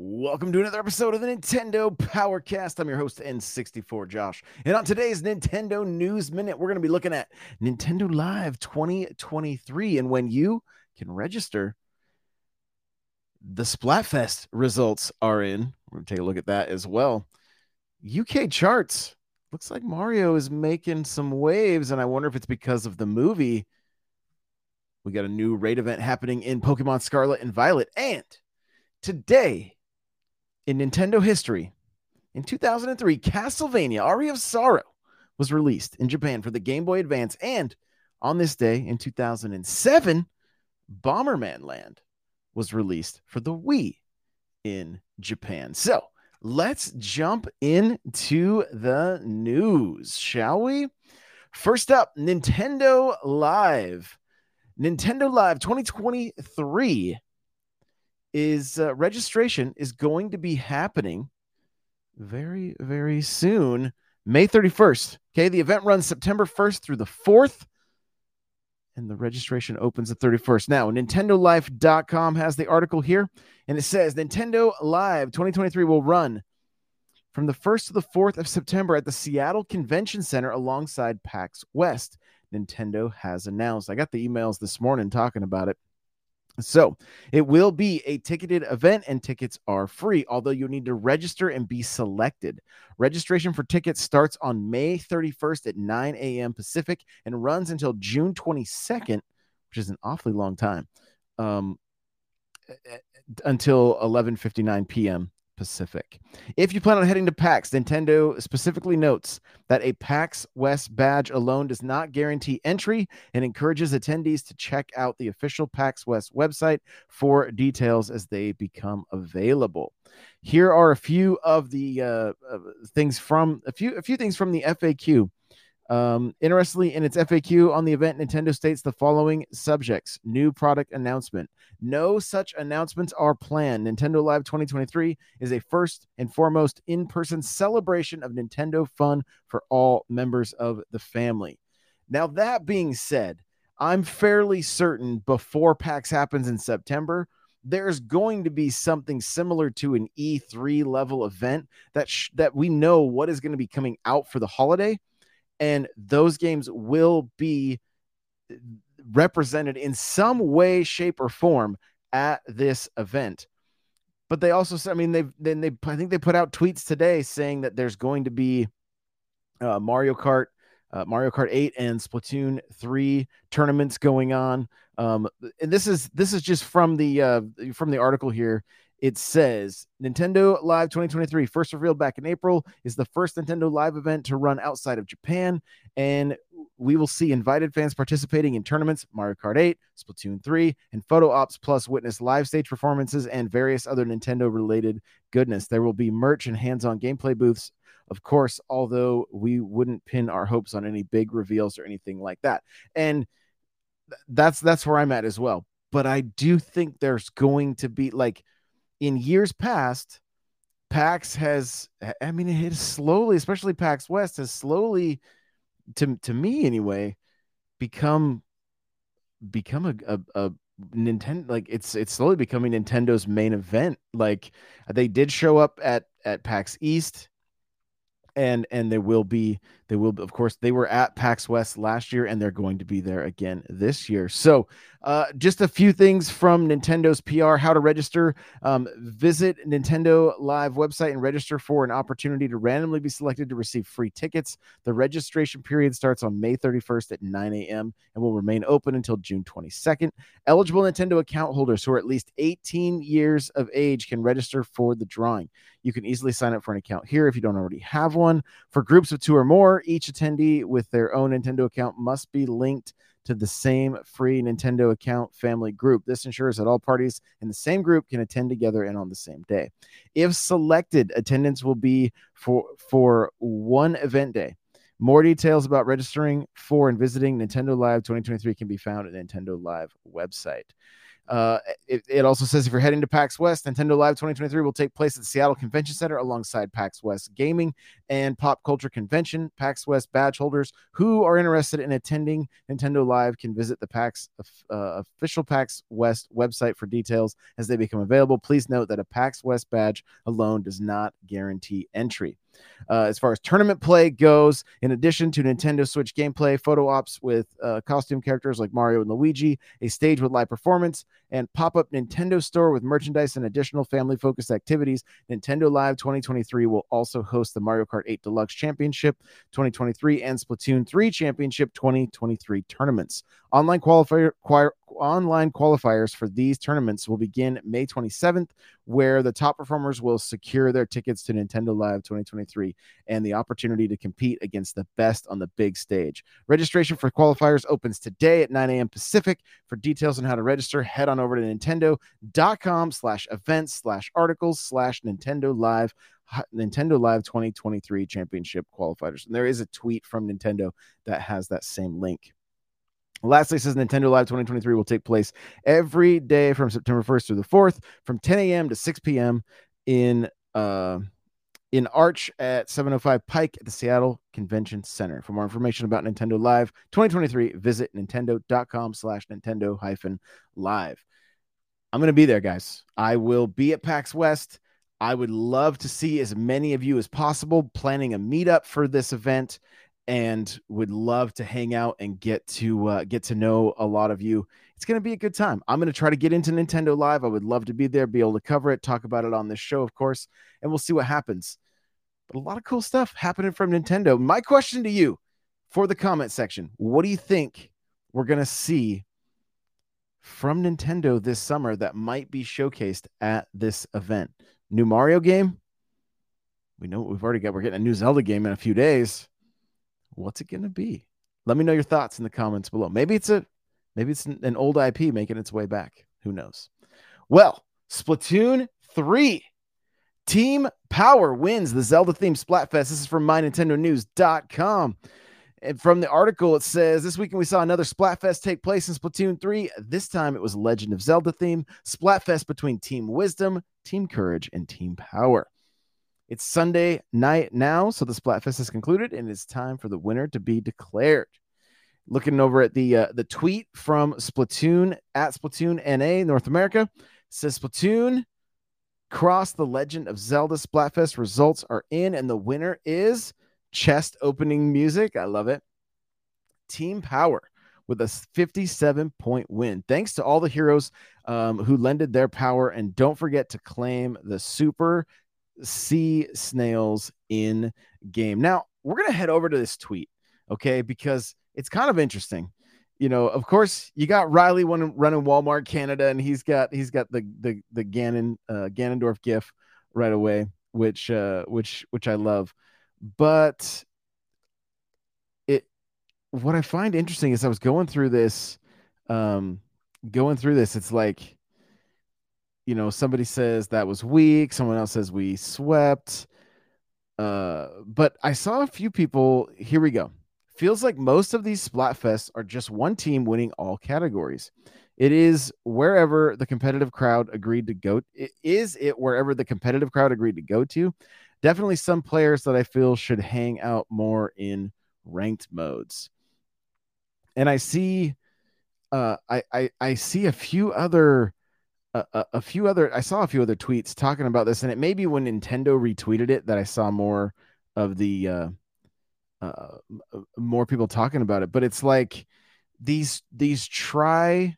Welcome to another episode of the Nintendo Powercast. I'm your host, N64 Josh. And on today's Nintendo News Minute, we're going to be looking at Nintendo Live 2023 and when you can register. The Splatfest results are in. We're going to take a look at that as well. UK charts. Looks like Mario is making some waves, and I wonder if it's because of the movie. We got a new raid event happening in Pokemon Scarlet and Violet. And today, in Nintendo history, in 2003, Castlevania Aria of Sorrow was released in Japan for the Game Boy Advance. And on this day in 2007, Bomberman Land was released for the Wii in Japan. So let's jump into the news, shall we? First up, Nintendo Live. Nintendo Live 2023 is uh, registration is going to be happening very very soon may 31st okay the event runs september 1st through the 4th and the registration opens the 31st now nintendolife.com has the article here and it says nintendo live 2023 will run from the 1st to the 4th of september at the seattle convention center alongside pax west nintendo has announced. I got the emails this morning talking about it so it will be a ticketed event and tickets are free, although you'll need to register and be selected. Registration for tickets starts on May 31st at 9 a.m. Pacific and runs until June 22nd, which is an awfully long time, um, until 11:59 p.m. Pacific. If you plan on heading to PAX, Nintendo specifically notes that a PAX West badge alone does not guarantee entry and encourages attendees to check out the official PAX West website for details as they become available. Here are a few of the uh, things from a few a few things from the FAQ. Um, interestingly, in its FAQ on the event, Nintendo states the following subjects New product announcement. No such announcements are planned. Nintendo Live 2023 is a first and foremost in person celebration of Nintendo fun for all members of the family. Now, that being said, I'm fairly certain before PAX happens in September, there's going to be something similar to an E3 level event that sh- that we know what is going to be coming out for the holiday and those games will be represented in some way shape or form at this event but they also said i mean they've then they i think they put out tweets today saying that there's going to be uh, mario kart uh, Mario Kart 8 and Splatoon 3 tournaments going on. Um, and this is this is just from the uh, from the article here. It says Nintendo Live 2023, first revealed back in April, is the first Nintendo Live event to run outside of Japan, and we will see invited fans participating in tournaments, Mario Kart 8, Splatoon 3, and Photo Ops Plus witness live stage performances and various other Nintendo related goodness. There will be merch and hands on gameplay booths of course, although we wouldn't pin our hopes on any big reveals or anything like that. And that's that's where I'm at as well. But I do think there's going to be like in years past, PAX has I mean it has slowly, especially PAX West has slowly to to me anyway, become become a, a, a Nintendo like it's it's slowly becoming Nintendo's main event. Like they did show up at at PAX East and and they will be they will of course they were at pax west last year and they're going to be there again this year. So uh, just a few things from nintendo's pr how to register. Um, visit nintendo live website and register for an opportunity to randomly be selected to receive free tickets. The registration period starts on may 31st at 9 a.m and will remain open until june 22nd eligible nintendo account holders who are at least 18 years of age can register for the drawing. You can easily sign up for an account here if you don't already have one. For groups of two or more, each attendee with their own Nintendo account must be linked to the same free Nintendo account family group. This ensures that all parties in the same group can attend together and on the same day. If selected, attendance will be for for one event day. More details about registering for and visiting Nintendo Live 2023 can be found at Nintendo Live website. Uh, it, it, also says if you're heading to PAX West, Nintendo Live 2023 will take place at the Seattle Convention Center alongside PAX West Gaming and Pop Culture Convention. PAX West badge holders who are interested in attending Nintendo Live can visit the PAX uh, official PAX West website for details as they become available. Please note that a PAX West badge alone does not guarantee entry. Uh, as far as tournament play goes, in addition to Nintendo Switch gameplay, photo ops with uh, costume characters like Mario and Luigi, a stage with live performance, and pop up Nintendo store with merchandise and additional family focused activities, Nintendo Live 2023 will also host the Mario Kart 8 Deluxe Championship 2023 and Splatoon 3 Championship 2023 tournaments. Online qualifier, online qualifiers for these tournaments will begin May 27th, where the top performers will secure their tickets to Nintendo Live 2023 and the opportunity to compete against the best on the big stage. Registration for qualifiers opens today at 9 a.m. Pacific. For details on how to register, head on over to nintendo.com slash events slash articles slash Nintendo Live. Nintendo Live 2023 Championship qualifiers. And there is a tweet from Nintendo that has that same link. Lastly, says Nintendo Live 2023 will take place every day from September 1st through the 4th, from 10 a.m. to 6 p.m. in uh, in Arch at 705 Pike at the Seattle Convention Center. For more information about Nintendo Live 2023, visit nintendo.com slash Nintendo hyphen live. I'm going to be there, guys. I will be at PAX West. I would love to see as many of you as possible planning a meetup for this event and would love to hang out and get to uh, get to know a lot of you. It's going to be a good time. I'm going to try to get into Nintendo Live. I would love to be there, be able to cover it, talk about it on this show, of course, and we'll see what happens. But a lot of cool stuff happening from Nintendo. My question to you for the comment section: What do you think we're going to see from Nintendo this summer that might be showcased at this event? New Mario game. We know what we've already got. We're getting a new Zelda game in a few days what's it going to be? Let me know your thoughts in the comments below. Maybe it's a maybe it's an old IP making its way back. Who knows? Well, Splatoon 3 Team Power wins the Zelda themed Splatfest. This is from MyNintendoNews.com. And from the article, it says this weekend we saw another Splatfest take place in Splatoon 3. This time it was Legend of Zelda theme, Splatfest between Team Wisdom, Team Courage, and Team Power. It's Sunday night now, so the Splatfest is concluded, and it's time for the winner to be declared. Looking over at the uh, the tweet from Splatoon at Splatoon NA North America says Splatoon cross the Legend of Zelda Splatfest results are in, and the winner is chest opening music. I love it. Team Power with a 57 point win. Thanks to all the heroes um, who lended their power. And don't forget to claim the super sea snails in game. Now, we're going to head over to this tweet. Okay, because it's kind of interesting. You know, of course, you got Riley running, running Walmart Canada, and he's got he's got the the the Ganon uh, Ganondorf gif right away, which uh, which which I love. But it what I find interesting is I was going through this, um, going through this. It's like, you know, somebody says that was weak, someone else says we swept. Uh, but I saw a few people. Here we go. Feels like most of these Splatfests are just one team winning all categories. It is wherever the competitive crowd agreed to go. It, is it wherever the competitive crowd agreed to go to? Definitely some players that I feel should hang out more in ranked modes. And I see, uh, I, I, I see a few other, a, a few other, I saw a few other tweets talking about this, and it may be when Nintendo retweeted it that I saw more of the, uh, uh, more people talking about it. But it's like these these try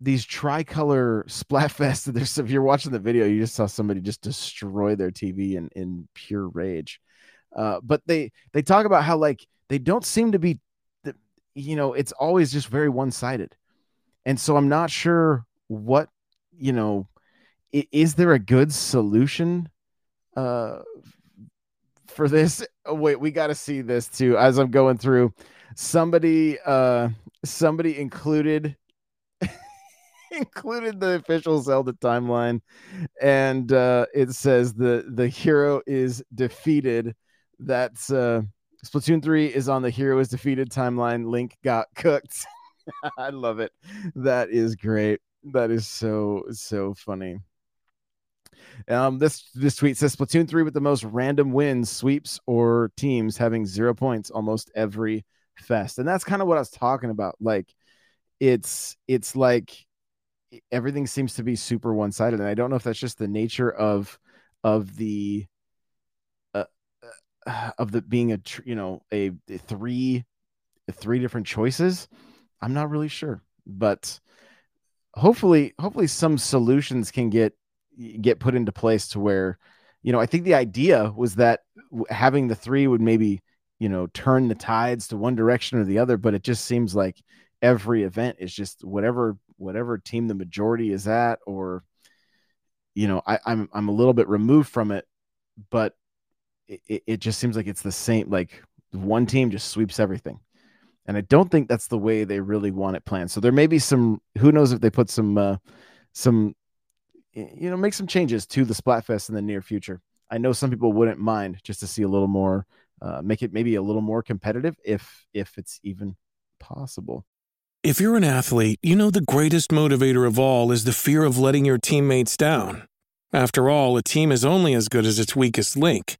these tricolor splatfest that there's if you're watching the video you just saw somebody just destroy their tv in in pure rage uh, but they they talk about how like they don't seem to be you know it's always just very one-sided and so i'm not sure what you know is there a good solution uh for this oh, wait we got to see this too as i'm going through somebody uh somebody included included the official Zelda timeline, and uh, it says the the hero is defeated. That's uh, Splatoon three is on the hero is defeated timeline. Link got cooked. I love it. That is great. That is so so funny. Um, this this tweet says Splatoon three with the most random wins, sweeps, or teams having zero points almost every fest, and that's kind of what I was talking about. Like, it's it's like everything seems to be super one sided, and I don't know if that's just the nature of of the uh, uh, of the being a you know a, a three three different choices. I'm not really sure, but hopefully hopefully some solutions can get get put into place to where you know I think the idea was that having the three would maybe you know turn the tides to one direction or the other, but it just seems like every event is just whatever whatever team the majority is at, or you know, I, I'm I'm a little bit removed from it, but it, it just seems like it's the same. Like one team just sweeps everything, and I don't think that's the way they really want it planned. So there may be some. Who knows if they put some uh, some you know make some changes to the Splatfest in the near future. I know some people wouldn't mind just to see a little more, uh, make it maybe a little more competitive if if it's even possible. If you're an athlete, you know the greatest motivator of all is the fear of letting your teammates down. After all, a team is only as good as its weakest link.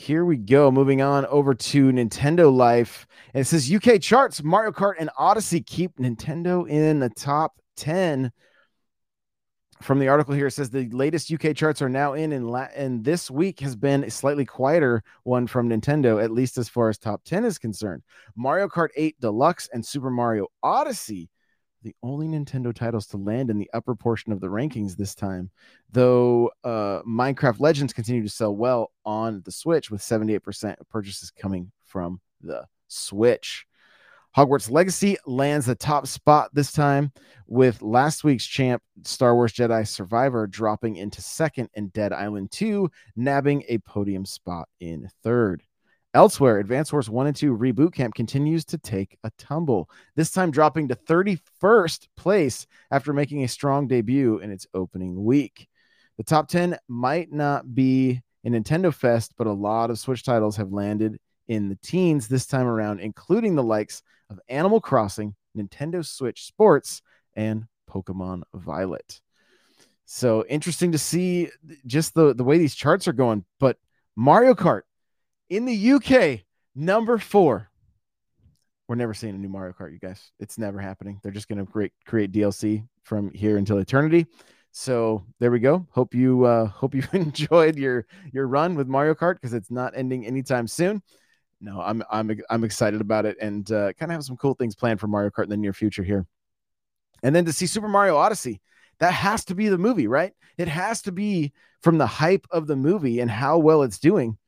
here we go. Moving on over to Nintendo Life. And it says UK charts, Mario Kart and Odyssey keep Nintendo in the top 10. From the article here, it says the latest UK charts are now in, and, la- and this week has been a slightly quieter one from Nintendo, at least as far as top 10 is concerned. Mario Kart 8 Deluxe and Super Mario Odyssey the only Nintendo titles to land in the upper portion of the rankings this time. Though uh, Minecraft Legends continue to sell well on the Switch, with 78% of purchases coming from the Switch. Hogwarts Legacy lands the top spot this time, with last week's champ Star Wars Jedi Survivor dropping into second and Dead Island 2 nabbing a podium spot in third. Elsewhere, Advance Wars 1 and 2 Reboot Camp continues to take a tumble, this time dropping to 31st place after making a strong debut in its opening week. The top 10 might not be a Nintendo Fest, but a lot of Switch titles have landed in the teens this time around, including the likes of Animal Crossing, Nintendo Switch Sports, and Pokemon Violet. So interesting to see just the, the way these charts are going. But Mario Kart in the UK, number four. We're never seeing a new Mario Kart, you guys. It's never happening. They're just going to create create DLC from here until eternity. So there we go. Hope you uh, hope you enjoyed your your run with Mario Kart because it's not ending anytime soon. No, I'm I'm I'm excited about it and uh, kind of have some cool things planned for Mario Kart in the near future here. And then to see Super Mario Odyssey, that has to be the movie, right? It has to be from the hype of the movie and how well it's doing.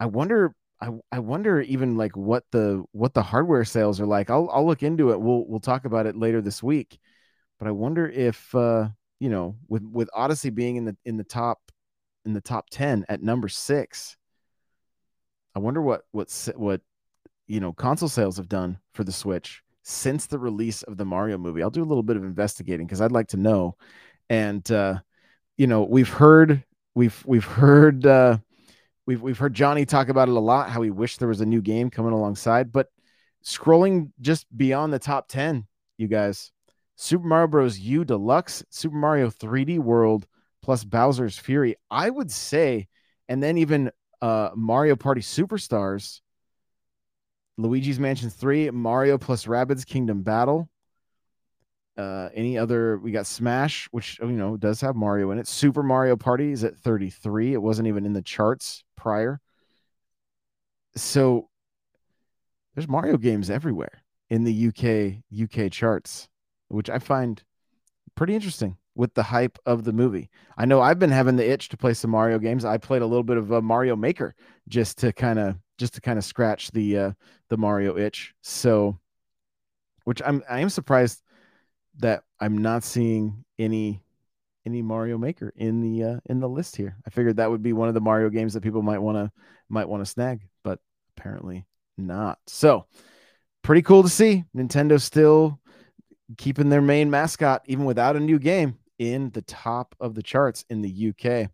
I wonder I, I wonder even like what the what the hardware sales are like. I'll I'll look into it. We'll we'll talk about it later this week. But I wonder if uh, you know, with with Odyssey being in the in the top in the top 10 at number 6. I wonder what what what you know, console sales have done for the Switch since the release of the Mario movie. I'll do a little bit of investigating because I'd like to know. And uh, you know, we've heard we've we've heard uh, we've we've heard Johnny talk about it a lot. How he wished there was a new game coming alongside, but scrolling just beyond the top ten, you guys, Super Mario Bros. U Deluxe, Super Mario 3D World, plus Bowser's Fury. I would say, and then even uh, Mario Party Superstars Luigi's Mansion 3, Mario plus Rabbids Kingdom Battle. Uh, any other? We got Smash, which you know does have Mario in it. Super Mario Party is at 33. It wasn't even in the charts prior. So there's Mario games everywhere in the UK UK charts, which I find pretty interesting with the hype of the movie. I know I've been having the itch to play some Mario games. I played a little bit of a Mario Maker just to kind of just to kind of scratch the uh, the Mario itch. So, which I'm I am surprised that I'm not seeing any any Mario Maker in the uh, in the list here. I figured that would be one of the Mario games that people might want to might want to snag, but apparently not. So, pretty cool to see Nintendo still keeping their main mascot even without a new game in the top of the charts in the UK.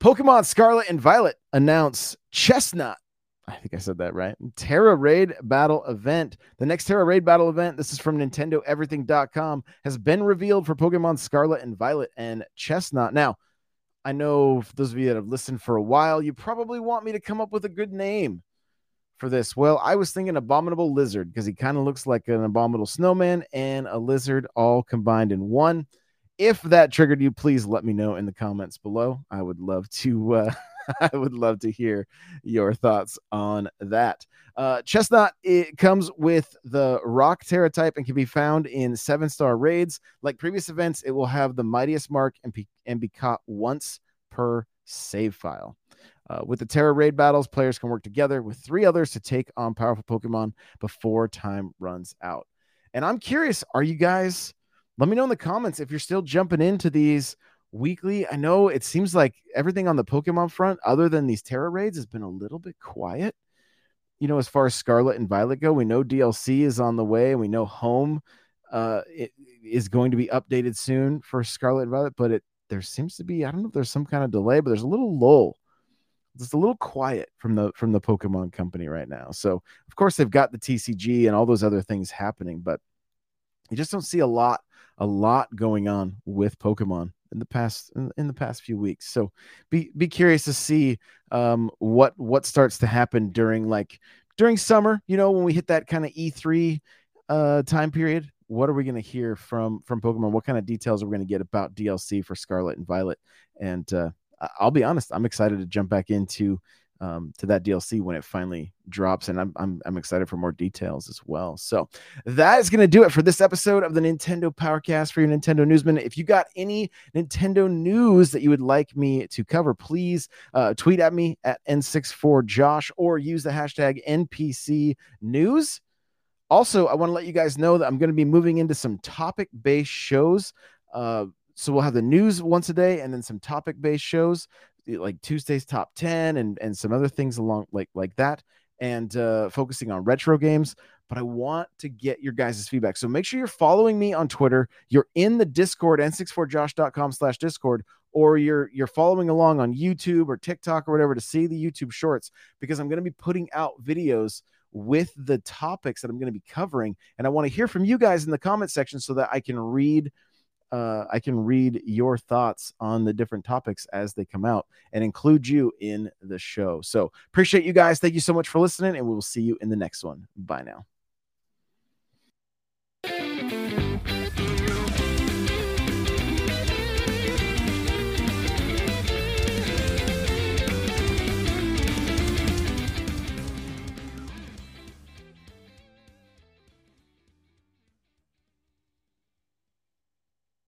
Pokemon Scarlet and Violet announce Chesnaught I think I said that right. Tera Raid Battle Event. The next Tera Raid Battle Event, this is from NintendoEverything.com, has been revealed for Pokemon Scarlet and Violet and Chesnaught. Now, I know those of you that have listened for a while, you probably want me to come up with a good name for this. Well, I was thinking Abominable Lizard because he kind of looks like an abominable snowman and a lizard all combined in one. If that triggered you, please let me know in the comments below. I would love to uh, I would love to hear your thoughts on that. Uh, Chesnaught it comes with the Rock Tera type and can be found in seven star raids. Like previous events, it will have the Mightiest Mark and, be, and be caught once per save file. Uh, with the Tera raid battles, players can work together with three others to take on powerful Pokemon before time runs out. And I'm curious, are you guys? Let me know in the comments if you're still jumping into these weekly. I know it seems like everything on the Pokemon front, other than these Tera raids, has been a little bit quiet. You know, as far as Scarlet and Violet go, we know DLC is on the way, and we know Home uh, is going to be updated soon for Scarlet and Violet. But it there seems to be I don't know if there's some kind of delay, but there's a little lull. It's a little quiet from the from the Pokemon company right now. So of course they've got the TCG and all those other things happening, but you just don't see a lot a lot going on with Pokemon in the past in, in, the past few weeks. So be be curious to see um, what what starts to happen during like during summer. You know, when we hit that kind of E3 uh, time period. What are we going to hear from from Pokemon? What kind of details are we going to get about DLC for Scarlet and Violet? And uh, I'll be honest, I'm excited to jump back into um, to that DLC when it finally drops, and I'm I'm, I'm excited for more details as well. So that is going to do it for this episode of the Nintendo Powercast for your Nintendo News Minute. If you got any Nintendo news that you would like me to cover, please uh, tweet at me at n64josh or use the hashtag NPC News. Also, I want to let you guys know that I'm going to be moving into some topic-based shows. Uh, so we'll have the news once a day and then some topic-based shows like Tuesday's top 10 and and some other things along like like that and uh focusing on retro games but I want to get your guys' feedback. So make sure you're following me on Twitter. You're in the Discord, n64josh.com slash Discord, or you're you're following along on YouTube or TikTok or whatever to see the YouTube shorts because I'm going to be putting out videos with the topics that I'm going to be covering. And I want to hear from you guys in the comment section so that I can read uh, I can read your thoughts on the different topics as they come out and include you in the show. So appreciate you guys. Thank you so much for listening, and we will see you in the next one. Bye now.